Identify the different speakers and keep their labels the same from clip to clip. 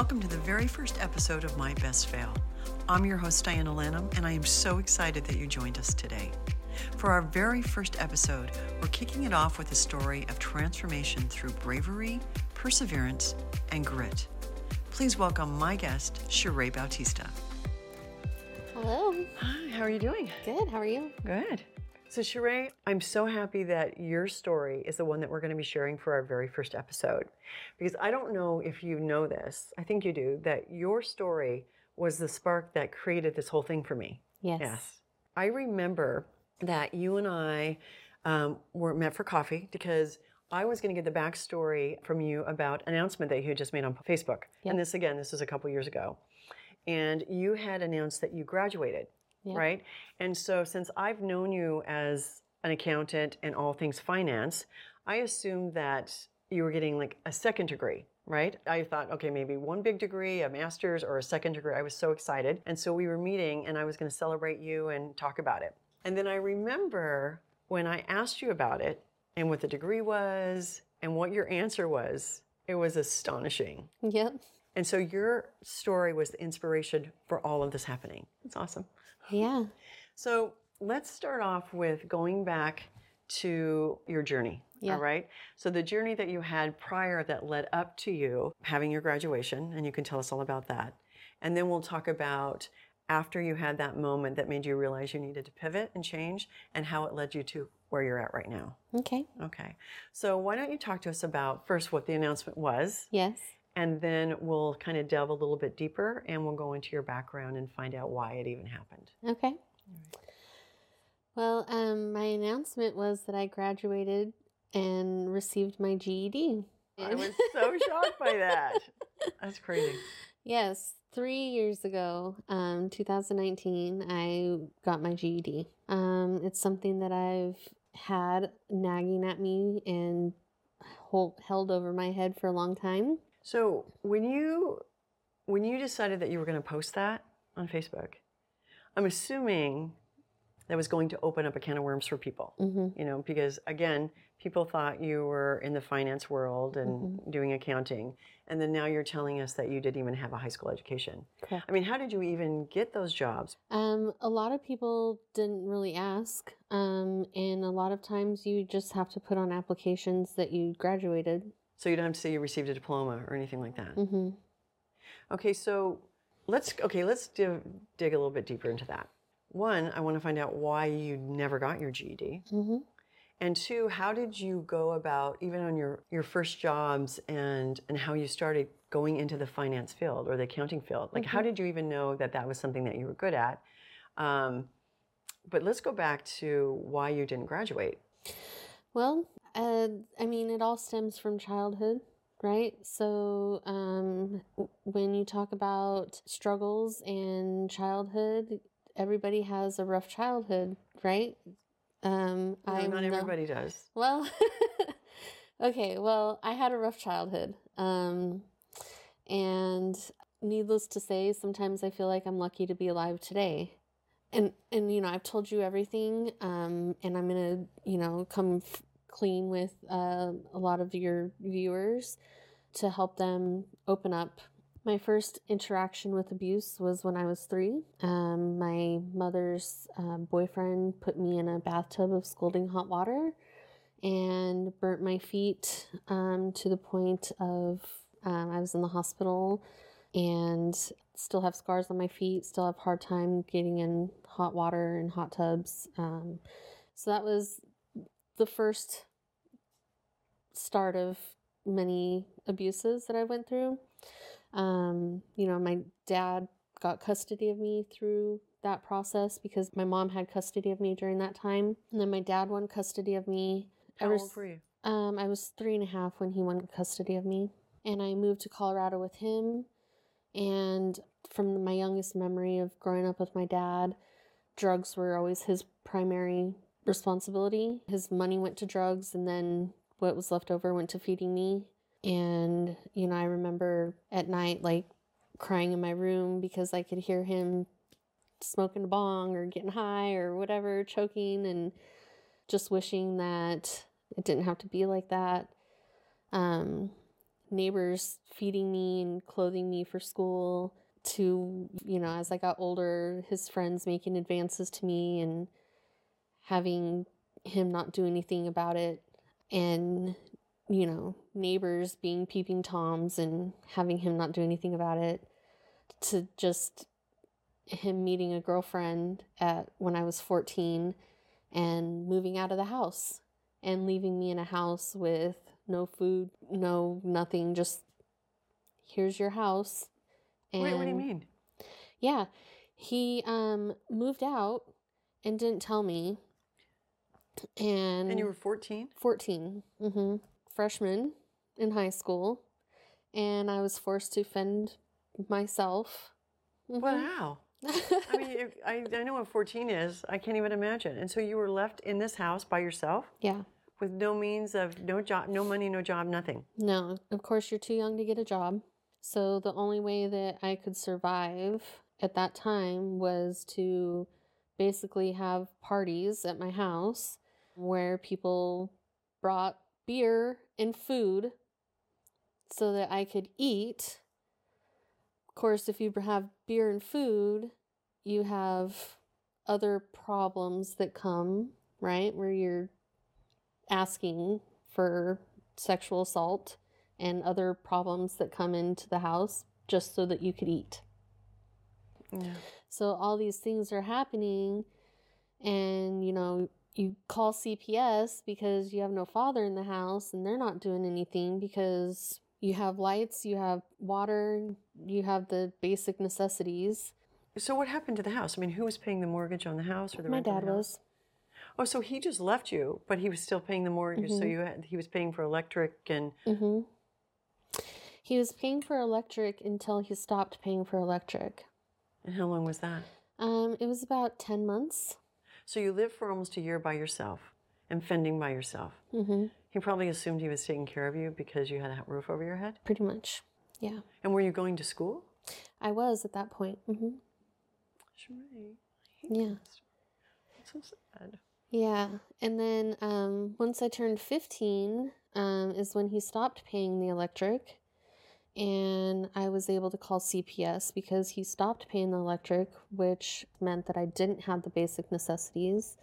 Speaker 1: Welcome to the very first episode of My Best Fail. I'm your host, Diana Lanham, and I am so excited that you joined us today. For our very first episode, we're kicking it off with a story of transformation through bravery, perseverance, and grit. Please welcome my guest, Chere Bautista.
Speaker 2: Hello.
Speaker 1: Hi, how are you doing?
Speaker 2: Good. How are you?
Speaker 1: Good. So, Chere, I'm so happy that your story is the one that we're going to be sharing for our very first episode. Because I don't know if you know this, I think you do, that your story was the spark that created this whole thing for me.
Speaker 2: Yes.
Speaker 1: Yes. I remember that you and I um, were met for coffee because I was going to get the backstory from you about an announcement that you had just made on Facebook.
Speaker 2: Yep.
Speaker 1: And this, again, this is a couple years ago. And you had announced that you graduated,
Speaker 2: Yep.
Speaker 1: right? And so, since I've known you as an accountant and all things finance, I assumed that you were getting like a second degree, right? I thought, okay, maybe one big degree, a master's, or a second degree. I was so excited. And so we were meeting, and I was going to celebrate you and talk about it. And then I remember when I asked you about it and what the degree was and what your answer was, it was astonishing.
Speaker 2: Yep.
Speaker 1: And so your story was the inspiration for all of this happening. It's awesome.
Speaker 2: Yeah.
Speaker 1: So let's start off with going back to your journey.
Speaker 2: Yeah.
Speaker 1: All right. So the journey that you had prior that led up to you having your graduation, and you can tell us all about that. And then we'll talk about after you had that moment that made you realize you needed to pivot and change and how it led you to where you're at right now.
Speaker 2: Okay.
Speaker 1: Okay. So why don't you talk to us about first what the announcement was
Speaker 2: Yes.
Speaker 1: And then we'll kind of delve a little bit deeper and we'll go into your background and find out why it even happened.
Speaker 2: Okay. Well, um, my announcement was that I graduated and received my GED.
Speaker 1: I was so shocked by that. That's crazy.
Speaker 2: Yes, three years ago, um, 2019, I got my GED. Um, it's something that I've had nagging at me and hold, held over my head for a long time.
Speaker 1: So when you when you decided that you were going to post that on Facebook, I'm assuming that was going to open up a can of worms for people. You know, because again, people thought you were in the finance world and doing accounting, and then now you're telling us that you didn't even have a high school education.
Speaker 2: Correct.
Speaker 1: I mean, how did you even get those jobs?
Speaker 2: Um, a lot of people didn't really ask, um, and a lot of times you just have to put on applications that you graduated.
Speaker 1: So you don't have to say you received a diploma or anything like that.
Speaker 2: hmm
Speaker 1: Okay, so let's okay, let's div, dig a little bit deeper into that. One, I want to find out why you never got your GED.
Speaker 2: hmm
Speaker 1: And two, how did you go about even on your your first jobs and and how you started going into the finance field or the accounting field? Like, how did you even know that that was something that you were good at? Um, but let's go back to why you didn't graduate.
Speaker 2: Well, uh, I mean, it all stems from childhood, right? So, um, when you talk about struggles and childhood, everybody has a rough childhood, right? Um,
Speaker 1: No,
Speaker 2: I'm
Speaker 1: not
Speaker 2: no-
Speaker 1: everybody does.
Speaker 2: Well, okay. Well, I had a rough childhood. Um, and needless to say, sometimes I feel like I'm lucky to be alive today. And, and you know, I've told you everything, um, and I'm going to, you know, come f- clean with uh, a lot of your viewers to help them open up. My first interaction with abuse was when I was three. Um, my mother's uh, boyfriend put me in a bathtub of scalding hot water and burnt my feet um, to the point of um, I was in the hospital and still have scars on my feet, still have hard time getting in hot water and hot tubs. Um, so that was the first start of many abuses that I went through. Um, you know, my dad got custody of me through that process because my mom had custody of me during that time. And then my dad won custody of me.
Speaker 1: How
Speaker 2: ever
Speaker 1: old were you?
Speaker 2: um, I was three and a half when he won custody of me. And I moved to Colorado with him. And from my youngest memory of growing up with my dad, drugs were always his primary responsibility. His money went to drugs, and then what was left over went to feeding me. And, you know, I remember at night, like, crying in my room because I could hear him smoking a bong or getting high or whatever, choking, and just wishing that it didn't have to be like that. Um, neighbors feeding me and clothing me for school to, you know, as I got older, his friends making advances to me and having him not do anything about it. And, you know, neighbors being peeping toms and having him not do anything about it. To just him meeting a girlfriend at when I was 14 and moving out of the house and leaving me in a house with no food, no nothing, just here's your house.
Speaker 1: And Wait, what do you mean?
Speaker 2: Yeah. He um moved out and didn't tell me. And
Speaker 1: And you were 14?
Speaker 2: 14. Mm-hmm. Freshman in high school. And I was forced to fend myself.
Speaker 1: Mm-hmm. Wow. I mean, if, I, I know what 14 is. I can't even imagine. And so you were left in this house by yourself?
Speaker 2: Yeah.
Speaker 1: With no means of, no job, no money, no job, nothing?
Speaker 2: No. Of course, you're too young to get a job. So the only way that I could survive at that time was to basically have parties at my house where people brought beer and food so that I could eat Of course, if you have beer and food, you have other problems that come, right? Where you're asking for sexual assault and other problems that come into the house just so that you could eat. Yeah. So all these things are happening and you know you call CPS because you have no father in the house and they're not doing anything because you have lights, you have water, you have the basic necessities.
Speaker 1: So what happened to the house? I mean, who was paying the mortgage on the house or the
Speaker 2: My
Speaker 1: rent?
Speaker 2: My dad
Speaker 1: the
Speaker 2: was.
Speaker 1: Oh, so he just left you, but he was still paying the mortgage. Mm-hmm. So you had, he was paying for electric and.
Speaker 2: Mm-hmm. He was paying for electric until he stopped paying for electric.
Speaker 1: And how long was that?
Speaker 2: Um, it was about ten months.
Speaker 1: So you lived for almost a year by yourself and fending by yourself. Mm-hmm. He probably assumed he was taking care of you because you had a roof over your head?
Speaker 2: Pretty much, yeah.
Speaker 1: And were you going to school?
Speaker 2: I was at that point. Mm-hmm.
Speaker 1: Yeah. That's so sad.
Speaker 2: Yeah. And then um, once I turned 15 um, is when he stopped paying the electric. And I was able to call CPS because he stopped paying the electric, which meant that I didn't have the basic necessities.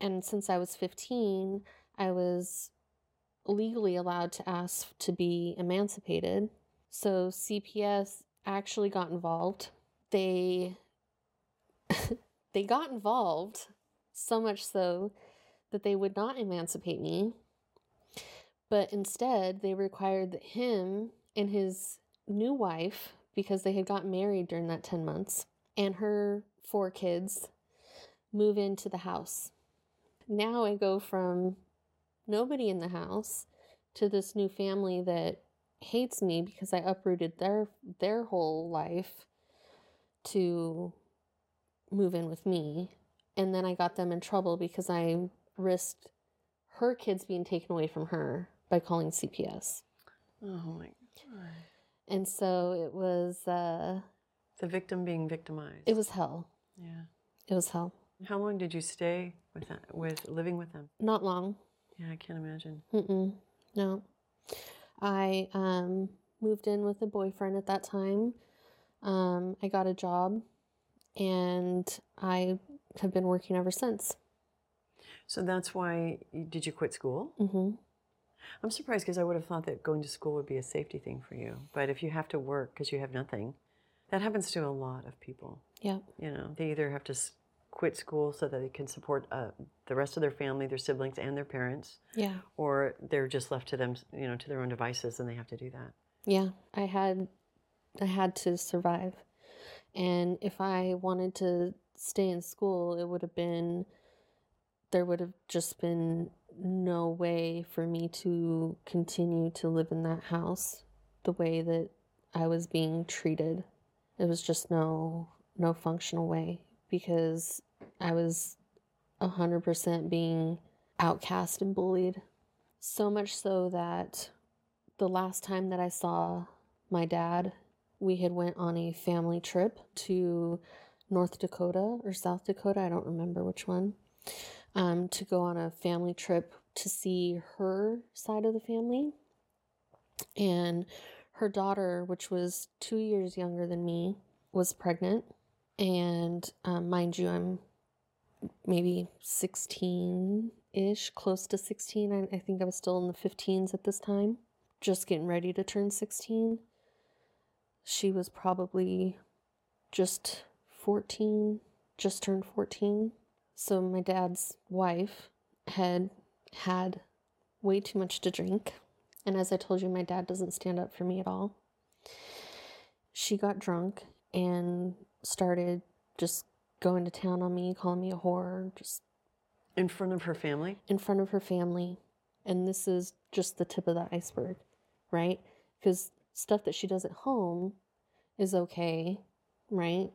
Speaker 2: And since I was 15, I was legally allowed to ask to be emancipated. So CPS actually got involved. They they got involved so much so that they would not emancipate me, but instead they required that him and his new wife, because they had gotten married during that 10 months, and her four kids move into the house. Now I go from nobody in the house to this new family that hates me because I uprooted their their whole life to move in with me. And then I got them in trouble because I risked her kids being taken away from her by calling CPS.
Speaker 1: Oh my.
Speaker 2: And so it was uh
Speaker 1: the victim being victimized.
Speaker 2: It was hell.
Speaker 1: Yeah.
Speaker 2: It was hell.
Speaker 1: How long did you stay with that, with living with them?
Speaker 2: Not long.
Speaker 1: Yeah, I can't imagine.
Speaker 2: Mm-mm. No. I um, moved in with a boyfriend at that time. Um, I got a job and I have been working ever since.
Speaker 1: So that's why, you, did you quit school?
Speaker 2: Mm-hmm.
Speaker 1: I'm surprised because I would have thought that going to school would be a safety thing for you. But if you have to work because you have nothing, that happens to a lot of people.
Speaker 2: Yeah.
Speaker 1: You know, they either have to quit school so that they can support uh, the rest of their family, their siblings, and their parents.
Speaker 2: Yeah.
Speaker 1: Or they're just left to them, you know, to their own devices, and they have to do that.
Speaker 2: Yeah, I had, I had to survive, and if I wanted to stay in school, it would have been, there would have just been no way for me to continue to live in that house the way that I was being treated. It was just no no functional way because I was 100% being outcast and bullied. So much so that the last time that I saw my dad, we had went on a family trip to North Dakota or South Dakota, I don't remember which one, um, to go on a family trip to see her side of the family. And her daughter, which was two years younger than me, was pregnant. And um, mind you, I'm maybe 16 ish, close to 16. I, I think I was still in the 15s at this time, just getting ready to turn 16. She was probably just 14, just turned 14. So my dad's wife had had way too much to drink. And as I told you, my dad doesn't stand up for me at all. She got drunk and started just going to town on me, calling me a whore, just
Speaker 1: In front of her family?
Speaker 2: in front of her family. And this is just the tip of the iceberg, right? Because stuff that she does at home is okay, right?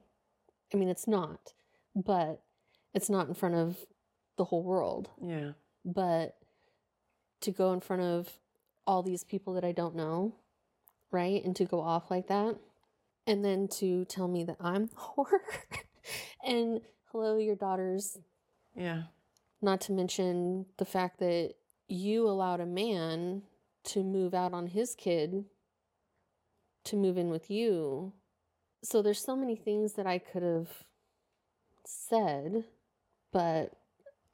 Speaker 2: I mean, it's not, but it's not in front of the whole world.
Speaker 1: Yeah.
Speaker 2: But to go in front of all these people that I don't know, right? And to go off like that, and then to tell me that I'm the whore. and hello, your daughter's
Speaker 1: Yeah.
Speaker 2: not to mention the fact that you allowed a man to move out on his kid to move in with you. So there's so many things that I could have said, but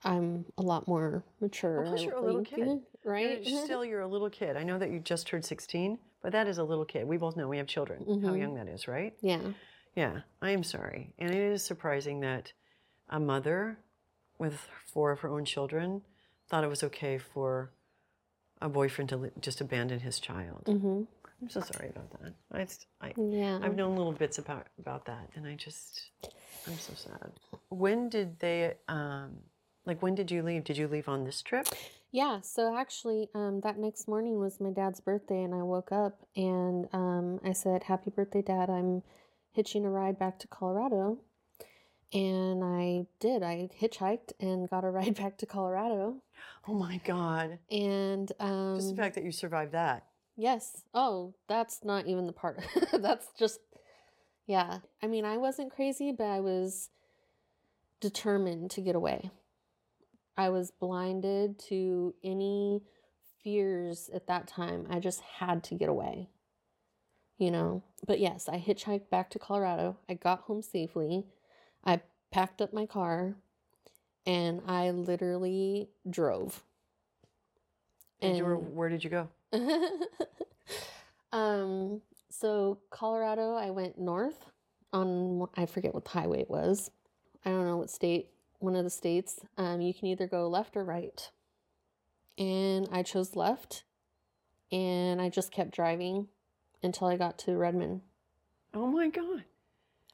Speaker 2: I'm a lot more mature.
Speaker 1: Well, plus you're a little kid.
Speaker 2: right?
Speaker 1: You're still, you're a little kid. I know that you just turned 16, but that is a little kid. We both know we have children, how
Speaker 2: Mhm.
Speaker 1: young that is, right?
Speaker 2: yeah.
Speaker 1: Yeah, I am sorry. And it is surprising that a mother with four of her own children thought it was okay for a boyfriend to just abandon his child.
Speaker 2: hmm
Speaker 1: I'm so sorry about that. I, I,
Speaker 2: Yeah.
Speaker 1: I've known little bits about, about that, and I just, I'm so sad. When did they, um, like, when did you leave? Did you leave on this trip?
Speaker 2: Yeah, so actually, um, that next morning was my dad's birthday, and I woke up and um, I said, Happy birthday, Dad. I'm hitching a ride back to Colorado. And I did. I hitchhiked and got a ride back to Colorado.
Speaker 1: Oh my God.
Speaker 2: And um,
Speaker 1: Just the fact that you survived that.
Speaker 2: Yes. Oh, that's not even the part. that's just, yeah. I mean, I wasn't crazy, but I was determined to get away. I was blinded to any fears at that time. I just had to get away, you know? But yes, I hitchhiked back to Colorado. I got home safely. I packed up my car and I literally drove.
Speaker 1: And you were, where did you go?
Speaker 2: um, so Colorado, I went north on I forget what highway it was. I don't know what state, one of the states. Um, you can either go left or right. And I chose left, and I just kept driving until I got to Redmond.
Speaker 1: Oh my God.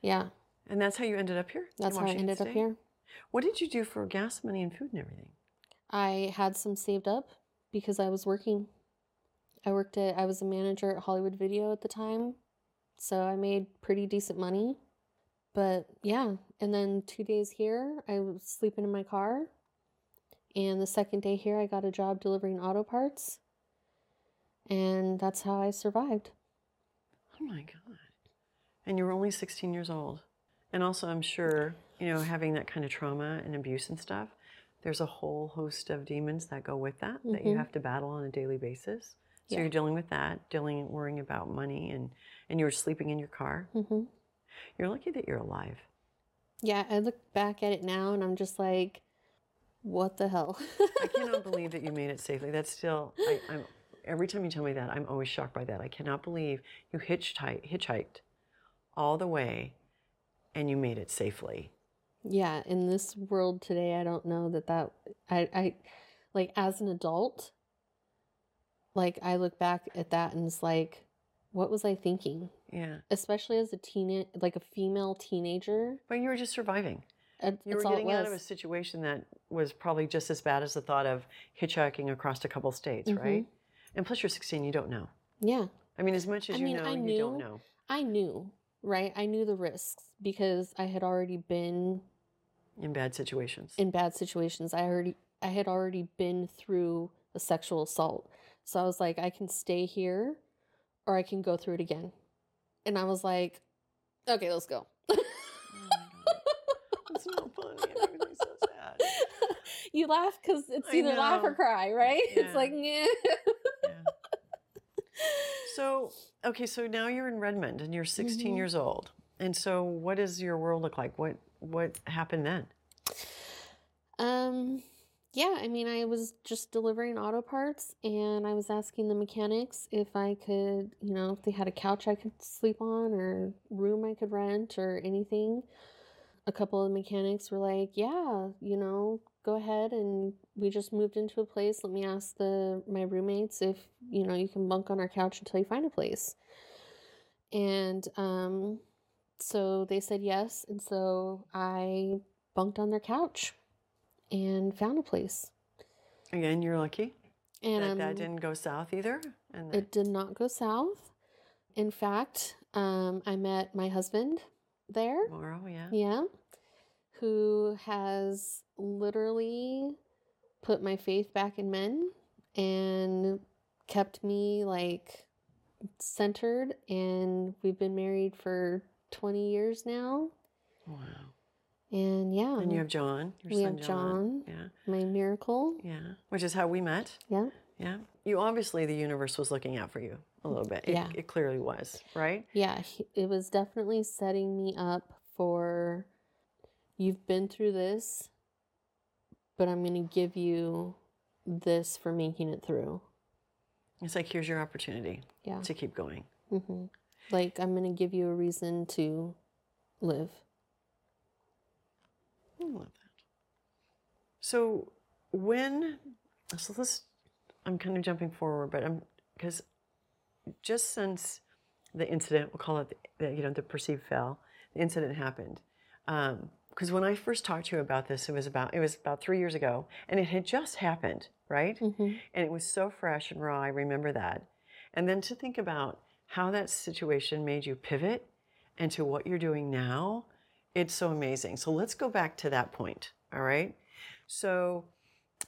Speaker 2: Yeah,
Speaker 1: And that's how you ended up here?
Speaker 2: that's how I ended up here.
Speaker 1: What did you do for gas money and food and everything?
Speaker 2: I had some saved up because I was working. I worked at, I was a manager at Hollywood Video at the time. So I made pretty decent money. But yeah, and then two days here, I was sleeping in my car. And the second day here, I got a job delivering auto parts. And that's how I survived.
Speaker 1: Oh my God. And you were only 16 years old. And also, I'm sure, you know, having that kind of trauma and abuse and stuff, there's a whole host of demons that go with that that you
Speaker 2: Mhm.
Speaker 1: have to battle on a daily basis. So
Speaker 2: Yeah.
Speaker 1: you're dealing with that, dealing, worrying about money, and, and you were sleeping in your car.
Speaker 2: hmm
Speaker 1: You're lucky that you're alive.
Speaker 2: Yeah, I look back at it now and I'm just like, what the hell?
Speaker 1: I cannot believe that you made it safely. That's still, I, I'm, every time you tell me that, I'm always shocked by that. I cannot believe you hitchhiked, hitchhiked all the way and you made it safely.
Speaker 2: yeah in this world today i don't know that that i i like as an adult like i look back at that and it's like what was i thinking
Speaker 1: Yeah.
Speaker 2: especially as a teen like a female teenager
Speaker 1: But you were just surviving.
Speaker 2: it-
Speaker 1: You were getting out of a situation that was probably just as bad as the thought of hitchhiking across a couple states,
Speaker 2: Mhm.
Speaker 1: right? And plus, you're 16, you don't know.
Speaker 2: yeah
Speaker 1: I mean, as much as
Speaker 2: I
Speaker 1: you
Speaker 2: mean,
Speaker 1: know,
Speaker 2: I
Speaker 1: you don't
Speaker 2: knew-
Speaker 1: know.
Speaker 2: i knew right i knew the risks because i had already been
Speaker 1: In bad situations.
Speaker 2: in bad situations. I already I had already been through a sexual assault. So I was like, I can stay here or I can go through it again. And I was like, okay, let's go.
Speaker 1: Oh. It's not funny. and so sad.
Speaker 2: you laugh because it's
Speaker 1: I
Speaker 2: either laugh or cry, right?
Speaker 1: Yeah.
Speaker 2: It's like, yeah.
Speaker 1: So, okay, so now you're in Redmond and you're 16
Speaker 2: Mhm.
Speaker 1: years old. And so what does your world look like? What what happened then?
Speaker 2: Um, yeah, I mean, I was just delivering auto parts and I was asking the mechanics if I could, you know, if they had a couch I could sleep on or room I could rent or anything. A couple of mechanics were like, "Yeah, you know, go ahead and we just moved into a place. Let me ask the my roommates if, you know, you can bunk on our couch until you find a place." And um so they said yes, and so I bunked on their couch and found a place.
Speaker 1: Again, you're lucky
Speaker 2: And
Speaker 1: that that
Speaker 2: um,
Speaker 1: didn't go south either. And
Speaker 2: it did not go south. In fact, um, I met my husband there.
Speaker 1: Morrow, yeah.
Speaker 2: Yeah. Who has literally put my faith back in men and kept me like centered. And we've been married for 20 years now.
Speaker 1: Wow.
Speaker 2: And yeah,
Speaker 1: And you have John, your
Speaker 2: we
Speaker 1: son
Speaker 2: have John,
Speaker 1: Yeah.
Speaker 2: my miracle.
Speaker 1: Yeah. Which is how we met.
Speaker 2: Yeah.
Speaker 1: Yeah. You obviously the universe was looking out for you a little bit. It,
Speaker 2: Yeah.
Speaker 1: it clearly was, right?
Speaker 2: Yeah, it was definitely setting me up for you've been through this, but I'm going to give you this for making it through.
Speaker 1: It's like here's your opportunity
Speaker 2: Yeah.
Speaker 1: to keep going.
Speaker 2: Mm-hmm. Like, I'm going to give you a reason to live.
Speaker 1: I love that. So when so let's I'm kind of jumping forward, but I'm because just since the incident, we'll call it the, you know the perceived fail, the incident happened. Because when I first talked to you about this, it was about it was about three years ago, and it had just happened, right?
Speaker 2: hmm
Speaker 1: And it was so fresh and raw. I remember that. And then to think about how that situation made you pivot and to what you're doing now, it's so amazing. So let's go back to that point. All right. So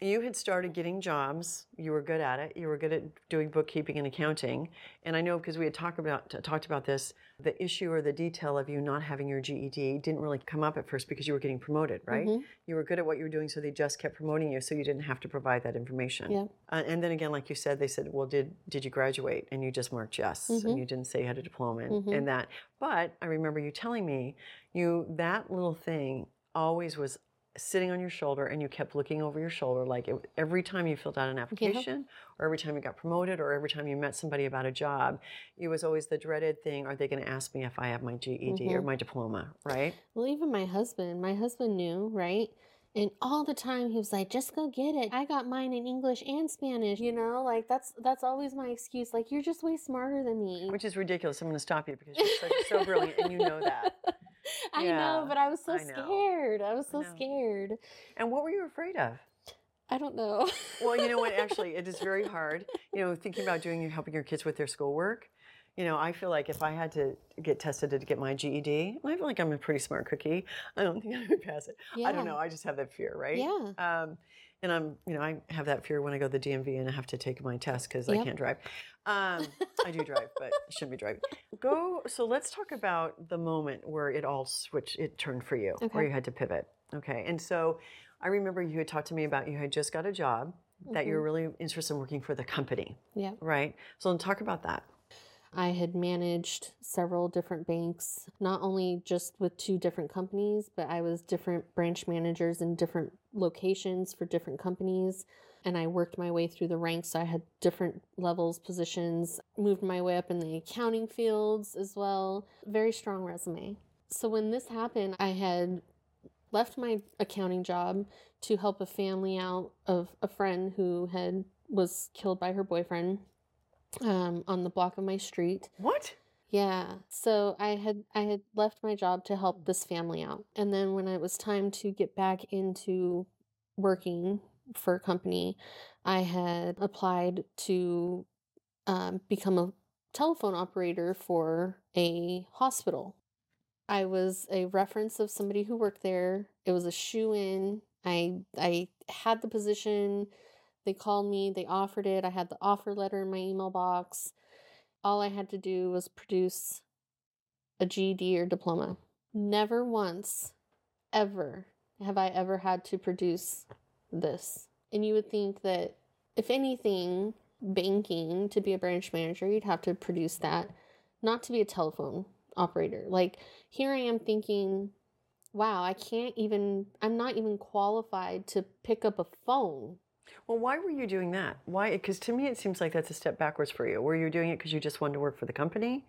Speaker 1: you had started getting jobs. You were good at it. You were good at doing bookkeeping and accounting. And I know because we had talked about talked about this, the issue or the detail of you not having your GED didn't really come up at first because you were getting promoted, right?
Speaker 2: Mhm.
Speaker 1: You were good at what you were doing, so they just kept promoting you, so you didn't have to provide that information.
Speaker 2: Yeah.
Speaker 1: Uh, and then again, like you said, they said, "Well, did did you graduate?" And you just marked yes,
Speaker 2: Mhm.
Speaker 1: and you didn't say you had a diploma
Speaker 2: Mhm.
Speaker 1: and that. But I remember you telling me you that little thing always was sitting on your shoulder, and you kept looking over your shoulder, like it, every time you filled out an application, or every time you got promoted, or every time you met somebody about a job, it was always the dreaded thing: Are they going to ask me if I have my GED or
Speaker 2: Mhm.
Speaker 1: my diploma? Right?
Speaker 2: Well, even my husband, my husband knew, right? And all the time he was like, "Just go get it. I got mine in English and Spanish." You know, like that's that's always my excuse. Like you're just way smarter than me.
Speaker 1: Which is ridiculous. I'm going to stop you because you're so, so brilliant, and you know that.
Speaker 2: I
Speaker 1: Yeah,
Speaker 2: know, but I was so
Speaker 1: I
Speaker 2: scared. I was so
Speaker 1: know.
Speaker 2: scared.
Speaker 1: And what were you afraid of?
Speaker 2: I don't know.
Speaker 1: Well, you know what? Actually, it is very hard. You know, thinking about doing helping your kids with their schoolwork. You know, I feel like if I had to get tested to get my GED, I feel like I'm a pretty smart cookie. I don't think I would pass it. I don't know. I just have that fear, right?
Speaker 2: Yeah.
Speaker 1: Um, and I'm, you know, I have that fear when I go to the DMV and I have to take my test because I can't drive. Um, I do drive, but I shouldn't be driving. Go. So let's talk about the moment where it all switched. It turned for you, where you had to pivot. Okay. And so I remember you had talked to me about you had just got a job that you were really interested in working for the company,
Speaker 2: yeah.
Speaker 1: right? So talk about that.
Speaker 2: I had managed several different banks, not only just with two different companies, but I was different branch managers in different locations for different companies. And I worked my way through the ranks. So I had different levels, positions, moved my way up in the accounting fields as well. Very strong resume. So when this happened, I had left my accounting job to help a family out of a friend who had was killed by her boyfriend um, on the block of my street.
Speaker 1: What?
Speaker 2: Yeah. So I had I had left my job to help this family out. And then when it was time to get back into working for a company, I had applied to um, become a telephone operator for a hospital. I was a reference of somebody who worked there. It was a shoe in. I I had the position. They called me, they offered it. I had the offer letter in my email box. All I had to do was produce a GED or diploma. Never once, ever, have I ever had to produce this. And you would think that, if anything, banking to be a branch manager, you'd have to produce that, not to be a telephone operator. Like here I am thinking, wow, I can't even, I'm not even qualified to pick up a phone.
Speaker 1: Well, why were you doing that? Why? Because to me, it seems like that's a step backwards for you. Were you doing it because you just wanted to work for the company?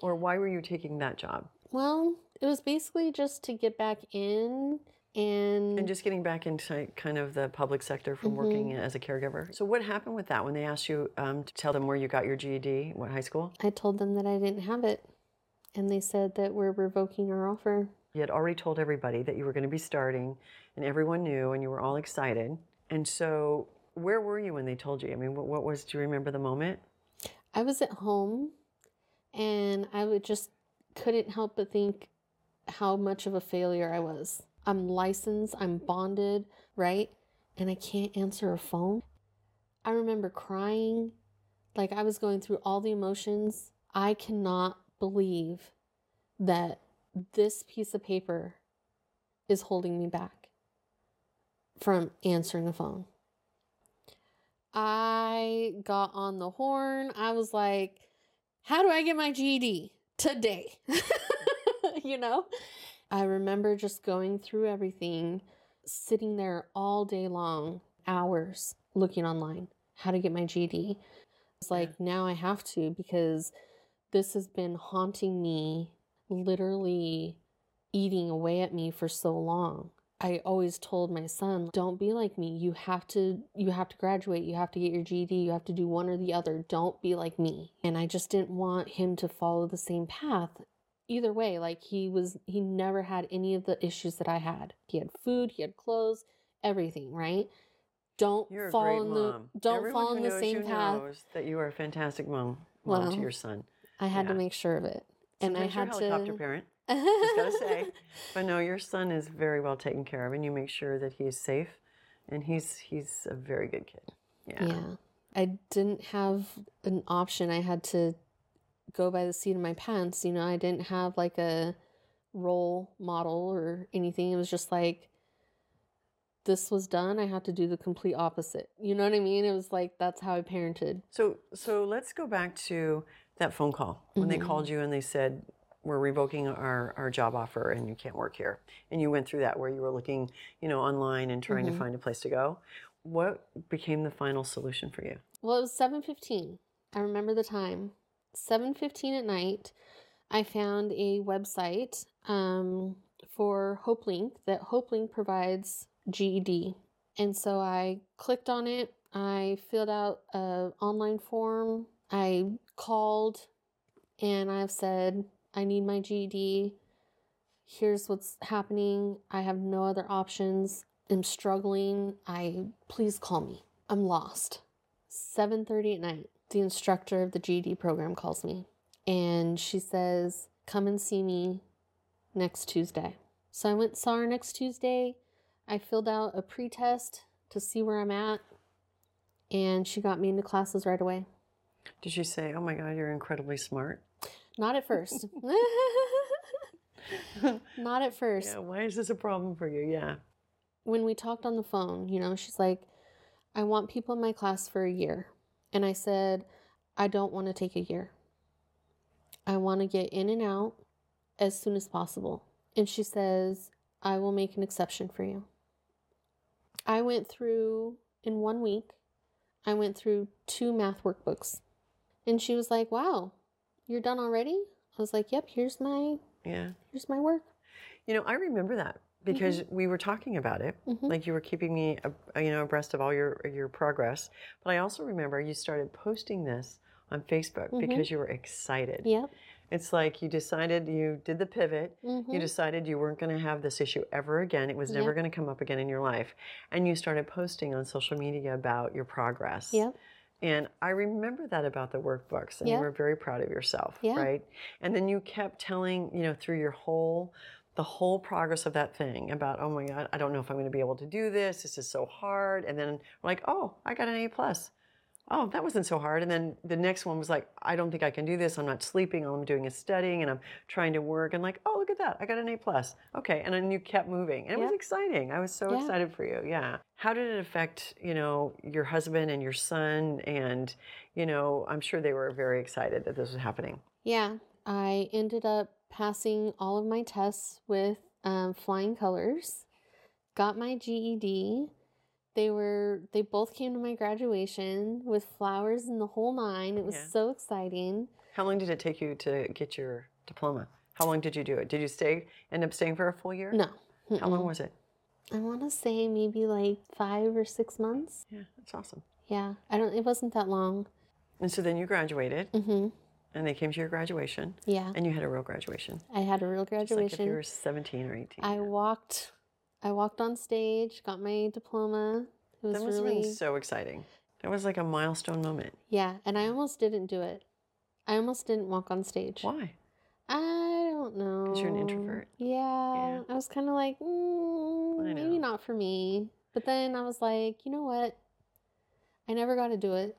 Speaker 1: Or why were you taking that job?
Speaker 2: Well, it was basically just to get back in and,
Speaker 1: And just getting back into kind of the public sector from
Speaker 2: Mhm.
Speaker 1: working as a caregiver. So, what happened with that when they asked you um, to tell them where you got your GED, what high school?
Speaker 2: I told them that I didn't have it. And they said that we're revoking our offer.
Speaker 1: You had already told everybody that you were going to be starting, and everyone knew, and you were all excited. And so, where were you when they told you? I mean, what, what was, do you remember the moment?
Speaker 2: I was at home and I would just couldn't help but think how much of a failure I was. I'm licensed, I'm bonded, right? And I can't answer a phone. I remember crying, like I was going through all the emotions. I cannot believe that this piece of paper is holding me back from answering the phone. I got on the horn. I was like, how do I get my GED today? you know? I remember just going through everything, sitting there all day long, hours looking online, how to get my GED. It's like now I have to because this has been haunting me, literally eating away at me for so long. I always told my son, don't be like me. You have to you have to graduate. You have to get your GED. You have to do one or the other. Don't be like me. And I just didn't want him to follow the same path. Either way, like he was he never had any of the issues that I had. He had food, he had clothes, everything, right? Don't
Speaker 1: You're
Speaker 2: fall in
Speaker 1: mom.
Speaker 2: the don't
Speaker 1: Everyone
Speaker 2: fall in the same path.
Speaker 1: that you are a fantastic mom, mom
Speaker 2: Well,
Speaker 1: to your son.
Speaker 2: I had to make sure of it. And I
Speaker 1: Sometimes
Speaker 2: had
Speaker 1: helicopter
Speaker 2: to
Speaker 1: parent. Just gotta say. But no, your son is very well taken care of, and you make sure that he's safe, and he's he's a very good kid. Yeah.
Speaker 2: Yeah. I didn't have an option. I had to go by the seat of my pants. You know, I didn't have like a role model or anything. It was just like, this was done. I had to do the complete opposite. You know what I mean? It was like, that's how I parented.
Speaker 1: So so let's go back to that phone call when they
Speaker 2: Mhm.
Speaker 1: called you and they said we're revoking our, our job offer and you can't work here. And you went through that where you were looking, you know, online and trying
Speaker 2: Mhm.
Speaker 1: to find a place to go. What became the final solution for you?
Speaker 2: Well, it was 7:15. I remember the time. 7:15 at night, I found a website um, for HopeLink that HopeLink provides GED. And so I clicked on it. I filled out a online form. I called and I've said I need my GED. Here's what's happening. I have no other options. I'm struggling. I please call me. I'm lost. 7:30 at night. The instructor of the GED program calls me and she says, "Come and see me next Tuesday." So I went saw her next Tuesday. I filled out a pre-test to see where I'm at and she got me into classes right away.
Speaker 1: Did she say, "Oh my God, you're incredibly smart"?
Speaker 2: Not at first. Not at first.
Speaker 1: Yeah. Why is this a problem for you? Yeah.
Speaker 2: when we talked on the phone, you know, she's like, I want people in my class for a year. And I said, I don't want to take a year. I want to get in and out as soon as possible. And she says, I will make an exception for you. I went through, in one week, I went through two math workbooks. And she was like, Wow, you're done already? I was like, Yep, here's my
Speaker 1: Yeah.
Speaker 2: here's my work.
Speaker 1: You know, I remember that because we were talking about it.
Speaker 2: Mhm.
Speaker 1: Like you were keeping me, you know, abreast of all your your progress. But I also remember you started posting this on Facebook
Speaker 2: Mhm.
Speaker 1: because you were excited.
Speaker 2: Yep.
Speaker 1: It's like you decided you did the pivot. You decided you weren't going to have this issue ever again. It was never
Speaker 2: Yep.
Speaker 1: going to come up again in your life. And you started posting on social media about your progress.
Speaker 2: Yep.
Speaker 1: And I remember that about the workbooks, and
Speaker 2: Yeah.
Speaker 1: you were very proud of yourself,
Speaker 2: Yeah.
Speaker 1: right? And then you kept telling, you know, through your whole, the whole progress of that thing about, oh my God, I don't know if I'm going to be able to do this. This is so hard. And then like, oh, I got an A plus. Oh, that wasn't so hard. And then the next one was like, I don't think I can do this. I'm not sleeping. All I'm doing is studying and I'm trying to work. And like, oh, look at that. I got an A plus. Okay. And then you kept moving. And it was exciting. I was so
Speaker 2: Yeah.
Speaker 1: excited for you. Yeah. How did it affect, you know, your husband and your son? And, you know, I'm sure they were very excited that this was happening.
Speaker 2: Yeah, I ended up passing all of my tests with um, flying colors, got my GED. They were they both came to my graduation with flowers and the whole nine. It was
Speaker 1: Yeah.
Speaker 2: so exciting.
Speaker 1: How long did it take you to get your diploma? How long did you do it? Did you stay, end up staying for a full year?
Speaker 2: No,
Speaker 1: How long
Speaker 2: mm-mm.
Speaker 1: was it?
Speaker 2: I want to say maybe like five or six months.
Speaker 1: Yeah, that's awesome.
Speaker 2: Yeah, I don't. It wasn't that long.
Speaker 1: And so then you graduated
Speaker 2: Mm-hmm
Speaker 1: and they came to your graduation
Speaker 2: Yeah,
Speaker 1: and you had a real graduation.
Speaker 2: I had a real
Speaker 1: Just like if you were 17 or 18.
Speaker 2: I walked, I walked on stage, got my diploma. It was
Speaker 1: that must have been so exciting. That was like a milestone moment.
Speaker 2: Yeah, and I almost didn't do it. I almost didn't walk on stage.
Speaker 1: Why?
Speaker 2: I don't know.
Speaker 1: Because you're an introvert?
Speaker 2: Yeah, yeah. I was kind of like, mm, maybe not for me. But then I was like, you know what? I never got to do it.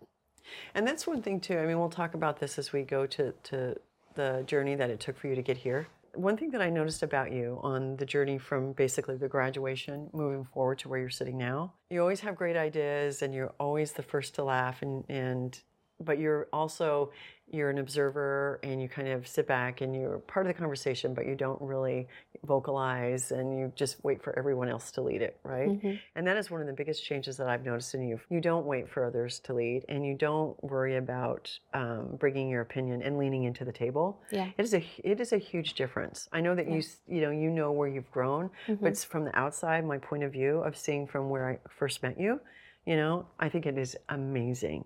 Speaker 1: And that's one thing too. I mean, we'll talk about this as we go to, to the journey that it took for you to get here. One thing that I noticed about you on the journey from basically the graduation moving forward to where you're sitting now, you always have great ideas and you're always the first to laugh and, and but you're also you're an observer and you kind of sit back and you're part of the conversation but you don't really vocalize and you just wait for everyone else to lead it right
Speaker 2: Mhm.
Speaker 1: and that is one of the biggest changes that I've noticed in you. You don't wait for others to lead, and you don't worry about um, bringing your opinion and leaning into the table.
Speaker 2: Yeah.
Speaker 1: It is a it is a huge difference. I know that you
Speaker 2: Yeah.
Speaker 1: s- you know you know where you've grown,
Speaker 2: Mhm.
Speaker 1: but it's from the outside, my point of view of seeing from where I first met you. You know, I think it is amazing.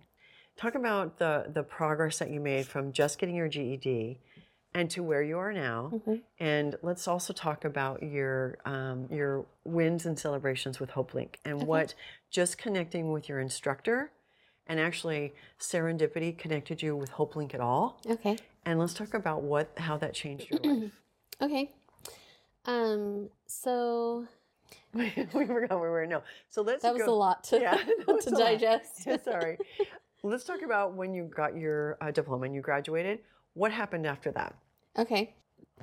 Speaker 1: Talk about the the progress that you made from just getting your GED and to where you are now.
Speaker 2: Mhm.
Speaker 1: And let's also talk about your um, your wins and celebrations with HopeLink and
Speaker 2: Okay.
Speaker 1: what just connecting with your instructor and actually serendipity connected you with HopeLink at all.
Speaker 2: Okay.
Speaker 1: And let's talk about what how that changed your life.
Speaker 2: Okay. Um. So
Speaker 1: we forgot where we were. No, so let's
Speaker 2: that was
Speaker 1: go.
Speaker 2: a lot to
Speaker 1: Yeah,
Speaker 2: to
Speaker 1: a lot.
Speaker 2: digest.
Speaker 1: Yeah, sorry. Let's talk about when you got your uh, diploma and you graduated. What happened after that?
Speaker 2: Okay.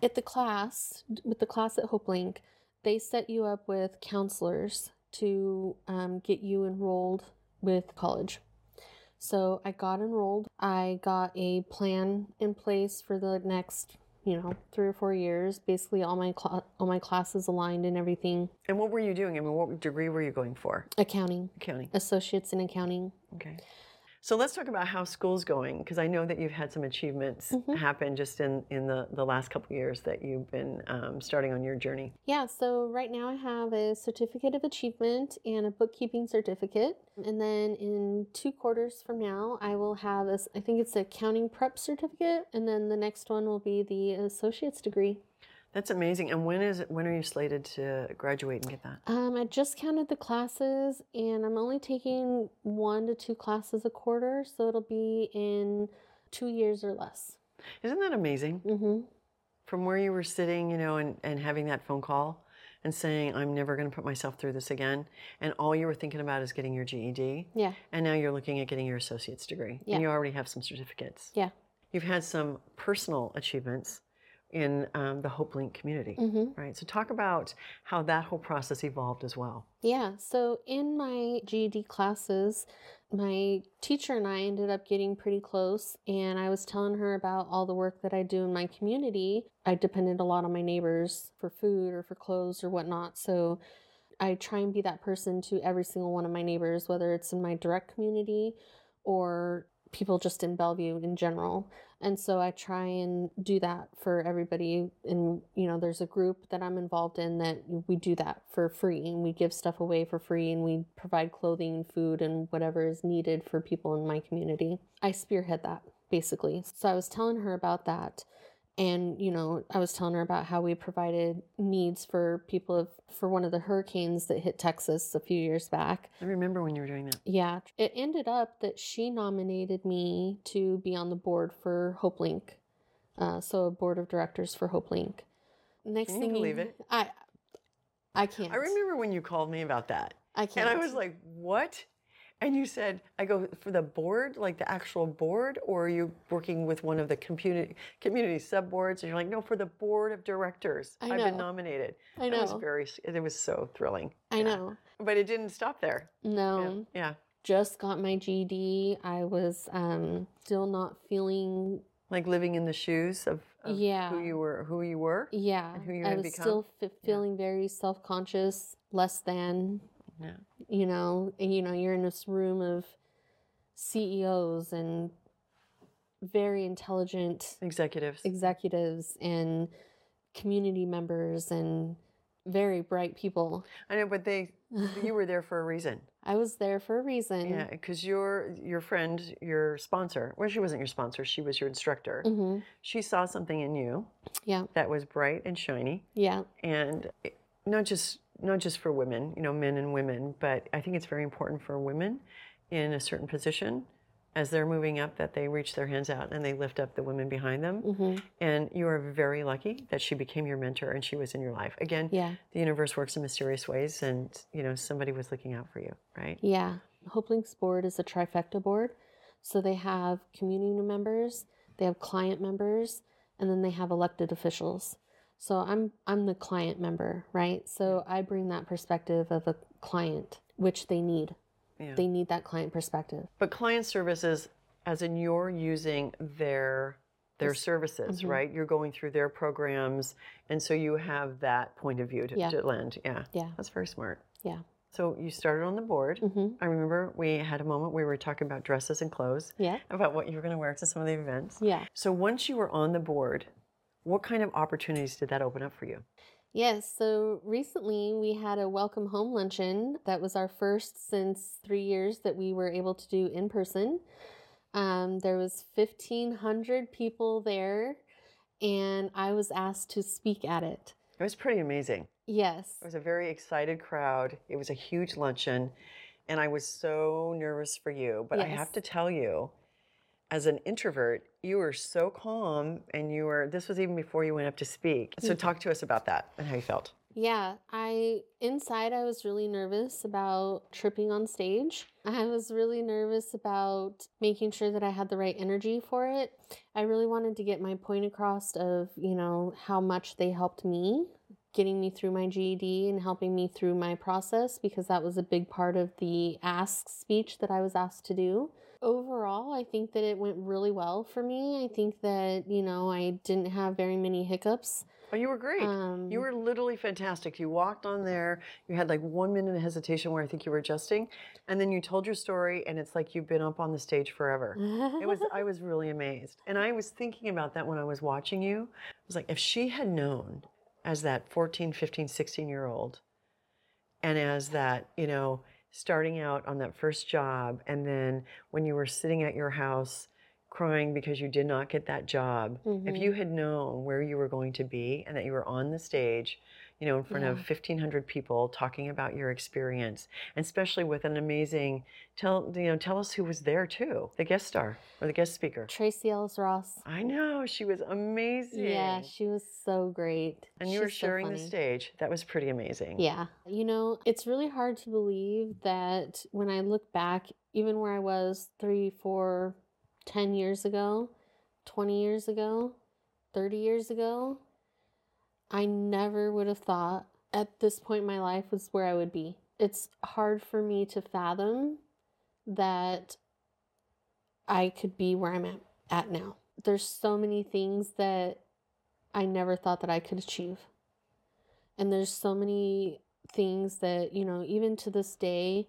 Speaker 2: At the class, with the class at HopeLink, they set you up with counselors to um, get you enrolled with college. So I got enrolled. I got a plan in place for the next, you know, three or four years. Basically, all my cla- all my classes aligned and everything.
Speaker 1: And what were you doing? I mean, what degree were you going for?
Speaker 2: Accounting,
Speaker 1: Accounting.
Speaker 2: associates in accounting.
Speaker 1: Okay. So let's talk about how school's going because I know that you've had some achievements
Speaker 2: Mhm.
Speaker 1: happen just in, in the, the last couple years that you've been um, starting on your journey.
Speaker 2: Yeah, so right now I have a certificate of achievement and a bookkeeping certificate. And then in two quarters from now, I will have a, s- I think it's a accounting prep certificate. And then the next one will be the associate's degree.
Speaker 1: That's amazing. And when is it, when are you slated to graduate and get that?
Speaker 2: Um, I just counted the classes and I'm only taking one to two classes a quarter. So it'll be in two years or less.
Speaker 1: Isn't that amazing?
Speaker 2: Mm-hmm.
Speaker 1: From where you were sitting, you know, and, and having that phone call and saying, I'm never going to put myself through this again. And all you were thinking about is getting your GED.
Speaker 2: Yeah.
Speaker 1: And now you're looking at getting your associate's degree.
Speaker 2: Yeah.
Speaker 1: And you already have some certificates.
Speaker 2: Yeah.
Speaker 1: You've had some personal achievements in um, the HopeLink community,
Speaker 2: Mm-hmm.
Speaker 1: right? So talk about how that whole process evolved as well.
Speaker 2: Yeah, so in my GED classes, my teacher and I ended up getting pretty close, and I was telling her about all the work that I do in my community. I depended a lot on my neighbors for food or for clothes or whatnot. So I try and be that person to every single one of my neighbors, whether it's in my direct community or people just in Bellevue in general. And so I try and do that for everybody. And, you know, there's a group that I'm involved in that we do that for free and we give stuff away for free and we provide clothing food and whatever is needed for people in my community. I spearhead that basically. So I was telling her about that. And, you know, I was telling her about how we provided needs for people of, for one of the hurricanes that hit Texas a few years back.
Speaker 1: I remember when you were doing that.
Speaker 2: Yeah, it ended up that she nominated me to be on the board for HopeLink, uh, so a board of directors for HopeLink. Next
Speaker 1: Can you
Speaker 2: thing
Speaker 1: believe it?
Speaker 2: I, I can't.
Speaker 1: I remember when you called me about that.
Speaker 2: I can't.
Speaker 1: And I was like, what? And you said, I go for the board, like the actual board, or are you working with one of the community community sub boards? And you're like, no, for the board of directors.
Speaker 2: I
Speaker 1: have been nominated.
Speaker 2: I know.
Speaker 1: It was very, it was so thrilling.
Speaker 2: I
Speaker 1: Yeah.
Speaker 2: know.
Speaker 1: But it didn't stop there.
Speaker 2: No.
Speaker 1: Yeah. yeah.
Speaker 2: Just got my GD. I was um, still not feeling.
Speaker 1: Like living in the shoes of, of
Speaker 2: Yeah.
Speaker 1: who you were, who you were.
Speaker 2: Yeah.
Speaker 1: and who you
Speaker 2: I
Speaker 1: had
Speaker 2: was
Speaker 1: become?
Speaker 2: still f- feeling very self conscious, less than.
Speaker 1: Yeah.
Speaker 2: You know, you know, you're in this room of CEOs and very intelligent
Speaker 1: Executives.
Speaker 2: executives and community members and very bright people.
Speaker 1: I know, but they, you were there for a reason.
Speaker 2: I was there for a reason.
Speaker 1: Yeah, because your your friend, your sponsor, well, she wasn't your sponsor, she was your instructor.
Speaker 2: hmm
Speaker 1: She saw something in you
Speaker 2: Yeah.
Speaker 1: that was bright and shiny,
Speaker 2: Yeah.
Speaker 1: and not just not just for women, you know, men and women, but I think it's very important for women in a certain position as they're moving up that they reach their hands out and they lift up the women behind them.
Speaker 2: hmm
Speaker 1: And you are very lucky that she became your mentor and she was in your life. Again,
Speaker 2: Yeah.
Speaker 1: the universe works in mysterious ways, and you know somebody was looking out for you, right?
Speaker 2: Yeah. Hopelink's board is a trifecta board. So they have community members, they have client members, and then they have elected officials. So I'm I'm the client member, right? So I bring that perspective of a client, which they need.
Speaker 1: Yeah.
Speaker 2: They need that client perspective.
Speaker 1: But client services, as in you're using their their services,
Speaker 2: Mhm.
Speaker 1: right? You're going through their programs, and so you have that point of view to,
Speaker 2: Yeah.
Speaker 1: to lend. Yeah,
Speaker 2: Yeah.
Speaker 1: that's very smart.
Speaker 2: Yeah.
Speaker 1: So you started on the board.
Speaker 2: hmm
Speaker 1: I remember we had a moment where we were talking about dresses and clothes,
Speaker 2: Yeah.
Speaker 1: about what you were going to wear to some of the events.
Speaker 2: Yeah.
Speaker 1: So once you were on the board, what kind of opportunities did that open up for you?
Speaker 2: Yes, so recently we had a welcome home luncheon that was our first since three years that we were able to do in person. Um, there was 1,500 people there, and I was asked to speak at it.
Speaker 1: It was pretty amazing.
Speaker 2: Yes.
Speaker 1: It was a very excited crowd. It was a huge luncheon, and I was so nervous for you. But I have to tell you, as an introvert, you were so calm, and you were. This was even before you went up to speak. So
Speaker 2: Mhm.
Speaker 1: talk to us about that and how you felt.
Speaker 2: Yeah, I inside I was really nervous about tripping on stage. I was really nervous about making sure that I had the right energy for it. I really wanted to get my point across of, you know, how much they helped me getting me through my GED and helping me through my process because that was a big part of the ask speech that I was asked to do. Overall, I think that it went really well for me. I think that, you know, I didn't have very many hiccups.
Speaker 1: Oh, you were great.
Speaker 2: Um,
Speaker 1: you were literally fantastic. You walked on there. You had like one minute of hesitation where I think you were adjusting, and then you told your story, and it's like you've been up on the stage forever. It was I was really amazed. And I was thinking about that when I was watching you. I was like if she had known as that 14, 15, 16 year old and as that, you know, starting out on that first job and then when you were sitting at your house crying because you did not get that job. If
Speaker 2: Mhm.
Speaker 1: you had known where you were going to be and that you were on the stage, you know, in front of 1500 people talking about your experience, and especially with an amazing tell you know, tell us who was there too, the guest star or the guest speaker.
Speaker 2: Tracee Ellis Ross.
Speaker 1: I know, she was amazing.
Speaker 2: Yeah, she was so great.
Speaker 1: and you were
Speaker 2: She's so
Speaker 1: sharing the stage. That was pretty amazing.
Speaker 2: Yeah. You know, it's really hard to believe that when I look back, even where I was three, four, ten years ago, 20 years ago, 30 years ago, I never would have thought at this point in my life was where I would be. It's hard for me to fathom that I could be where I'm at, at now. There's so many things that I never thought that I could achieve. And there's so many things that, you know, even to this day,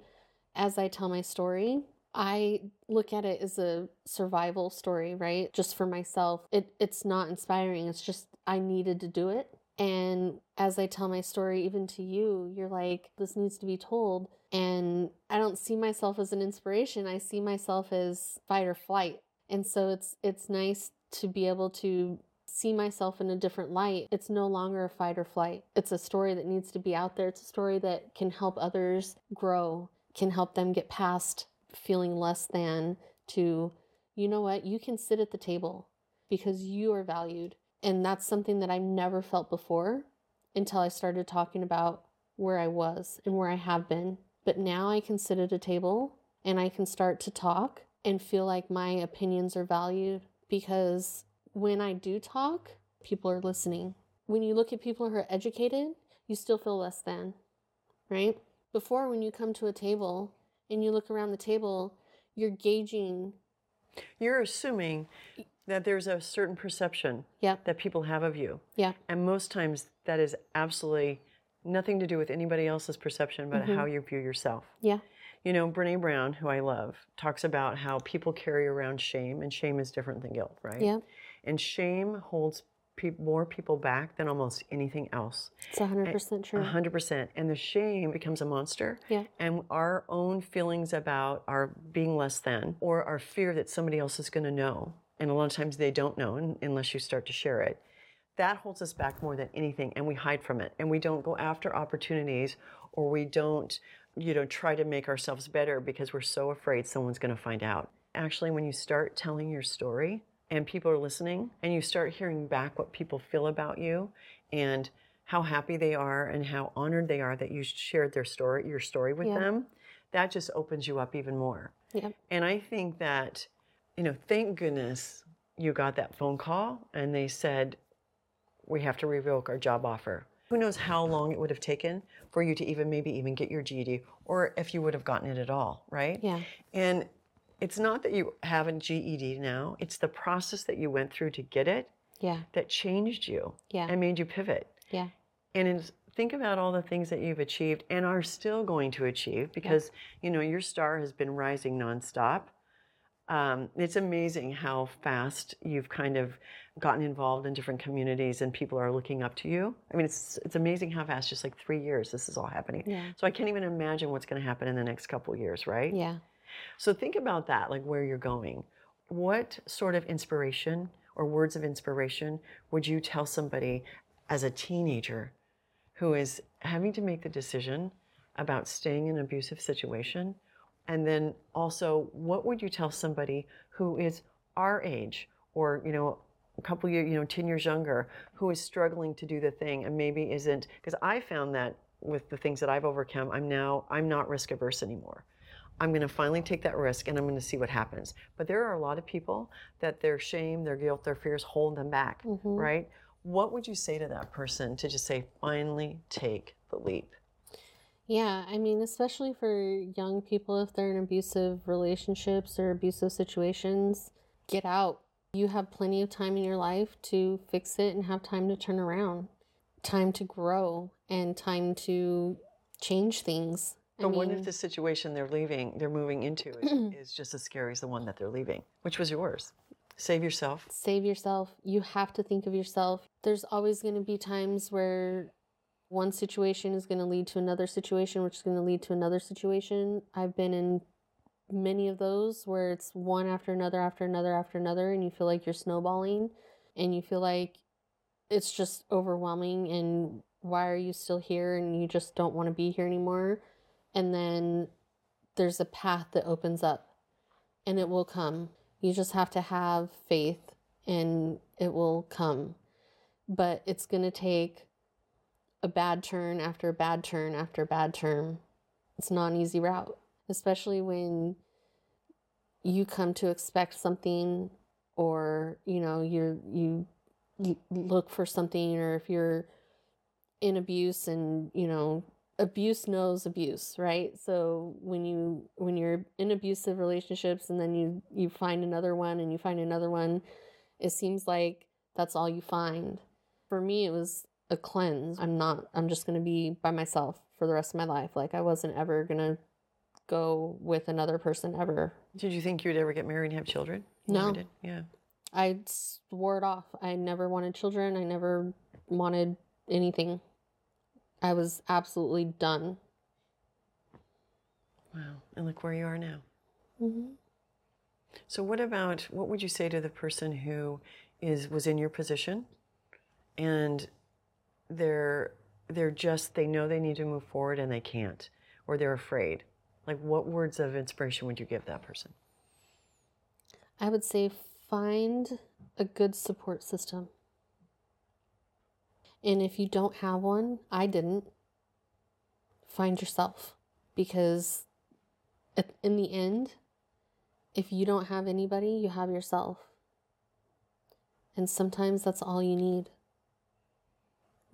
Speaker 2: as I tell my story, I look at it as a survival story, right? Just for myself. It it's not inspiring. It's just I needed to do it. And as I tell my story even to you, you're like this needs to be told and I don't see myself as an inspiration. I see myself as fight or flight. And so it's it's nice to be able to see myself in a different light. It's no longer a fight or flight. It's a story that needs to be out there. It's a story that can help others grow, can help them get past feeling less than to, you know what, you can sit at the table because you are valued. And that's something that I've never felt before until I started talking about where I was and where I have been. But now I can sit at a table and I can start to talk and feel like my opinions are valued because when I do talk, people are listening. When you look at people who are educated, you still feel less than, right? Before, when you come to a table and you look around the table, you're gauging.
Speaker 1: You're assuming that there's a certain perception
Speaker 2: Yeah,
Speaker 1: that people have of you.
Speaker 2: yeah,
Speaker 1: And most times that is absolutely nothing to do with anybody else's perception, but
Speaker 2: Mhm.
Speaker 1: how you view yourself.
Speaker 2: yeah,
Speaker 1: You know, Brene Brown, who I love, talks about how people carry around shame, and shame is different than guilt, right?
Speaker 2: yeah.
Speaker 1: And shame holds pe- more people back than almost anything else.
Speaker 2: It's 100% true.
Speaker 1: A hundred percent. And the shame becomes a monster.
Speaker 2: Yeah.
Speaker 1: And our own feelings about our being less than or our fear that somebody else is going to know. And a lot of times they don't know unless you start to share it. That holds us back more than anything. And we hide from it. And we don't go after opportunities or we don't, you know, try to make ourselves better because we're so afraid someone's going to find out. Actually, when you start telling your story, and people are listening and you start hearing back what people feel about you and how happy they are and how honored they are that you shared their story your story with
Speaker 2: Yeah.
Speaker 1: them that just opens you up even more
Speaker 2: Yeah.
Speaker 1: and i think that you know thank goodness you got that phone call and they said we have to revoke our job offer who knows how long it would have taken for you to even maybe even get your GED or if you would have gotten it at all right
Speaker 2: Yeah.
Speaker 1: and it's not that you have a GED now, it's the process that you went through to get it
Speaker 2: Yeah.
Speaker 1: that changed you
Speaker 2: Yeah.
Speaker 1: and made you pivot.
Speaker 2: Yeah.
Speaker 1: And it's, think about all the things that you've achieved and are still going to achieve because, you know, your star has been rising nonstop. Um, it's amazing how fast you've kind of gotten involved in different communities and people are looking up to you. I mean, it's it's amazing how fast, just like three years, this is all happening.
Speaker 2: Yeah.
Speaker 1: So I can't even imagine what's going to happen in the next couple of years, right?
Speaker 2: Yeah.
Speaker 1: So think about that, like where you're going. What sort of inspiration or words of inspiration would you tell somebody as a teenager who is having to make the decision about staying in an abusive situation? And then also, what would you tell somebody who is our age or, you know, a couple years, you know, 10 years younger, who is struggling to do the thing and maybe isn't, because I found that with the things that I've overcome, I'm now, I'm not risk averse anymore. I'm going to finally take that risk and I'm going to see what happens. But there are a lot of people that their shame, their guilt, their fears hold them back,
Speaker 2: Mhm.
Speaker 1: right? What would you say to that person to just say, finally take the leap?
Speaker 2: Yeah, I mean, especially for young people, if they're in abusive relationships or abusive situations, get out. You have plenty of time in your life to fix it and have time to turn around, time to grow, and time to change things. I
Speaker 1: But what
Speaker 2: mean,
Speaker 1: if the situation they're leaving, they're moving into is, is just as scary as the one that they're leaving, which was yours? Save yourself.
Speaker 2: save yourself. You have to think of yourself. There's always going to be times where one situation is going to lead to another situation, which is going to lead to another situation. I've been in many of those where it's one after another, after another, after another, and you feel like you're snowballing and you feel like it's just overwhelming. And why are you still here? And you just don't want to be here anymore. And then there's a path that opens up and it will come. You just have to have faith and it will come. But it's going to take a bad turn after bad turn after bad turn. It's not an easy route, especially when you come to expect something or, you know, you're you look for something or if you're in abuse and, you know, abuse knows abuse right so when you when you're in abusive relationships and then you you find another one and you find another one it seems like that's all you find for me it was a cleanse i'm not i'm just going to be by myself for the rest of my life like i wasn't ever going to go with another person ever
Speaker 1: Did you think you would ever get married and have children?
Speaker 2: No.
Speaker 1: Yeah.
Speaker 2: i swore it off i never wanted children i never wanted anything i was absolutely done
Speaker 1: Wow. And look where you are now.
Speaker 2: mm-hmm.
Speaker 1: So what about what would you say to the person who is was in your position and they're they're just they know they need to move forward and they can't or they're afraid. Like what words of inspiration would you give that person?
Speaker 2: I would say find a good support system. And if you don't have one, I didn't, find yourself because in the end, if you don't have anybody, you have yourself. And sometimes that's all you need.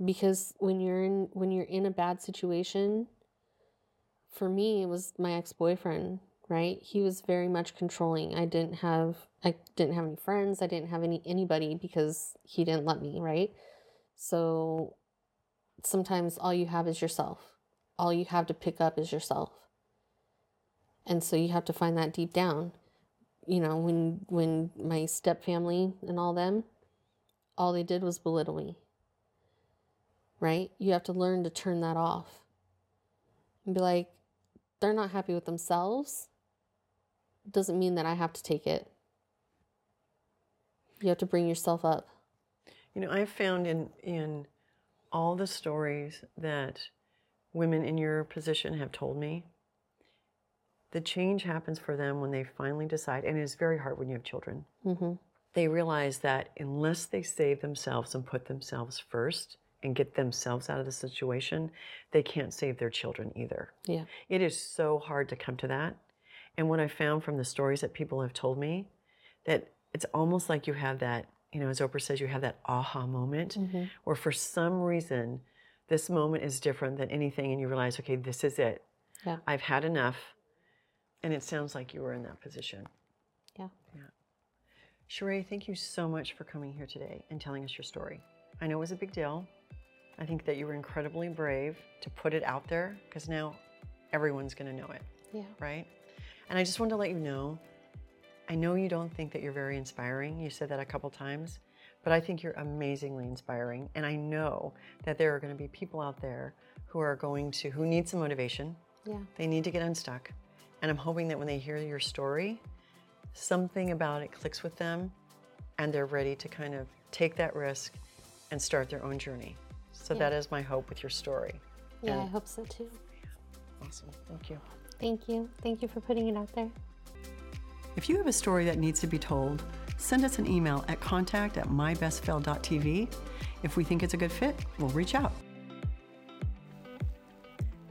Speaker 2: Because when you're in when you're in a bad situation, for me it was my ex-boyfriend, right? He was very much controlling. I didn't have I didn't have any friends, I didn't have any anybody because he didn't let me, right? So sometimes all you have is yourself. All you have to pick up is yourself. And so you have to find that deep down. You know, when when my step family and all them, all they did was belittle me. Right? You have to learn to turn that off. And be like, they're not happy with themselves. Doesn't mean that I have to take it. You have to bring yourself up.
Speaker 1: You know, I've found in in all the stories that women in your position have told me, the change happens for them when they finally decide, and it's very hard when you have children.
Speaker 2: Mm-hmm.
Speaker 1: They realize that unless they save themselves and put themselves first and get themselves out of the situation, they can't save their children either.
Speaker 2: Yeah.
Speaker 1: It is so hard to come to that. And what I found from the stories that people have told me, that it's almost like you have that, you know, as Oprah says, you have that aha moment
Speaker 2: Mm-hmm.
Speaker 1: where for some reason this moment is different than anything and you realize, okay, this is it.
Speaker 2: Yeah.
Speaker 1: I've had enough. And it sounds like you were in that position.
Speaker 2: Yeah.
Speaker 1: Chere, thank you so much for coming here today and telling us your story. I know it was a big deal. I think that you were incredibly brave to put it out there because now everyone's going to know it,
Speaker 2: Yeah.
Speaker 1: right? And I just wanted to let you know I know you don't think that you're very inspiring. You said that a couple times, but I think you're amazingly inspiring. And I know that there are going to be people out there who are going to, who need some motivation.
Speaker 2: Yeah.
Speaker 1: They need to get unstuck. And I'm hoping that when they hear your story, something about it clicks with them and they're ready to kind of take that risk and start their own journey. So
Speaker 2: Yeah.
Speaker 1: that is my hope with your story.
Speaker 2: Yeah, I hope so too.
Speaker 1: Awesome. Thank you.
Speaker 2: Thank you. Thank you for putting it out there.
Speaker 1: If you have a story that needs to be told, send us an email at contact at mybestfail.tv. If we think it's a good fit, we'll reach out.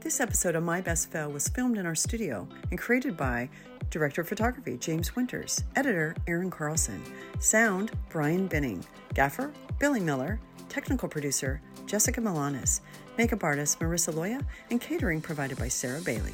Speaker 1: This episode of My Best Fail was filmed in our studio and created by Director of Photography James Winters, Editor Aaron Carlson, Sound Brian Binning, Gaffer Billy Miller, Technical Producer Jessica Milanes, Makeup Artist Marissa Loya, and catering provided by Sarah Bailey.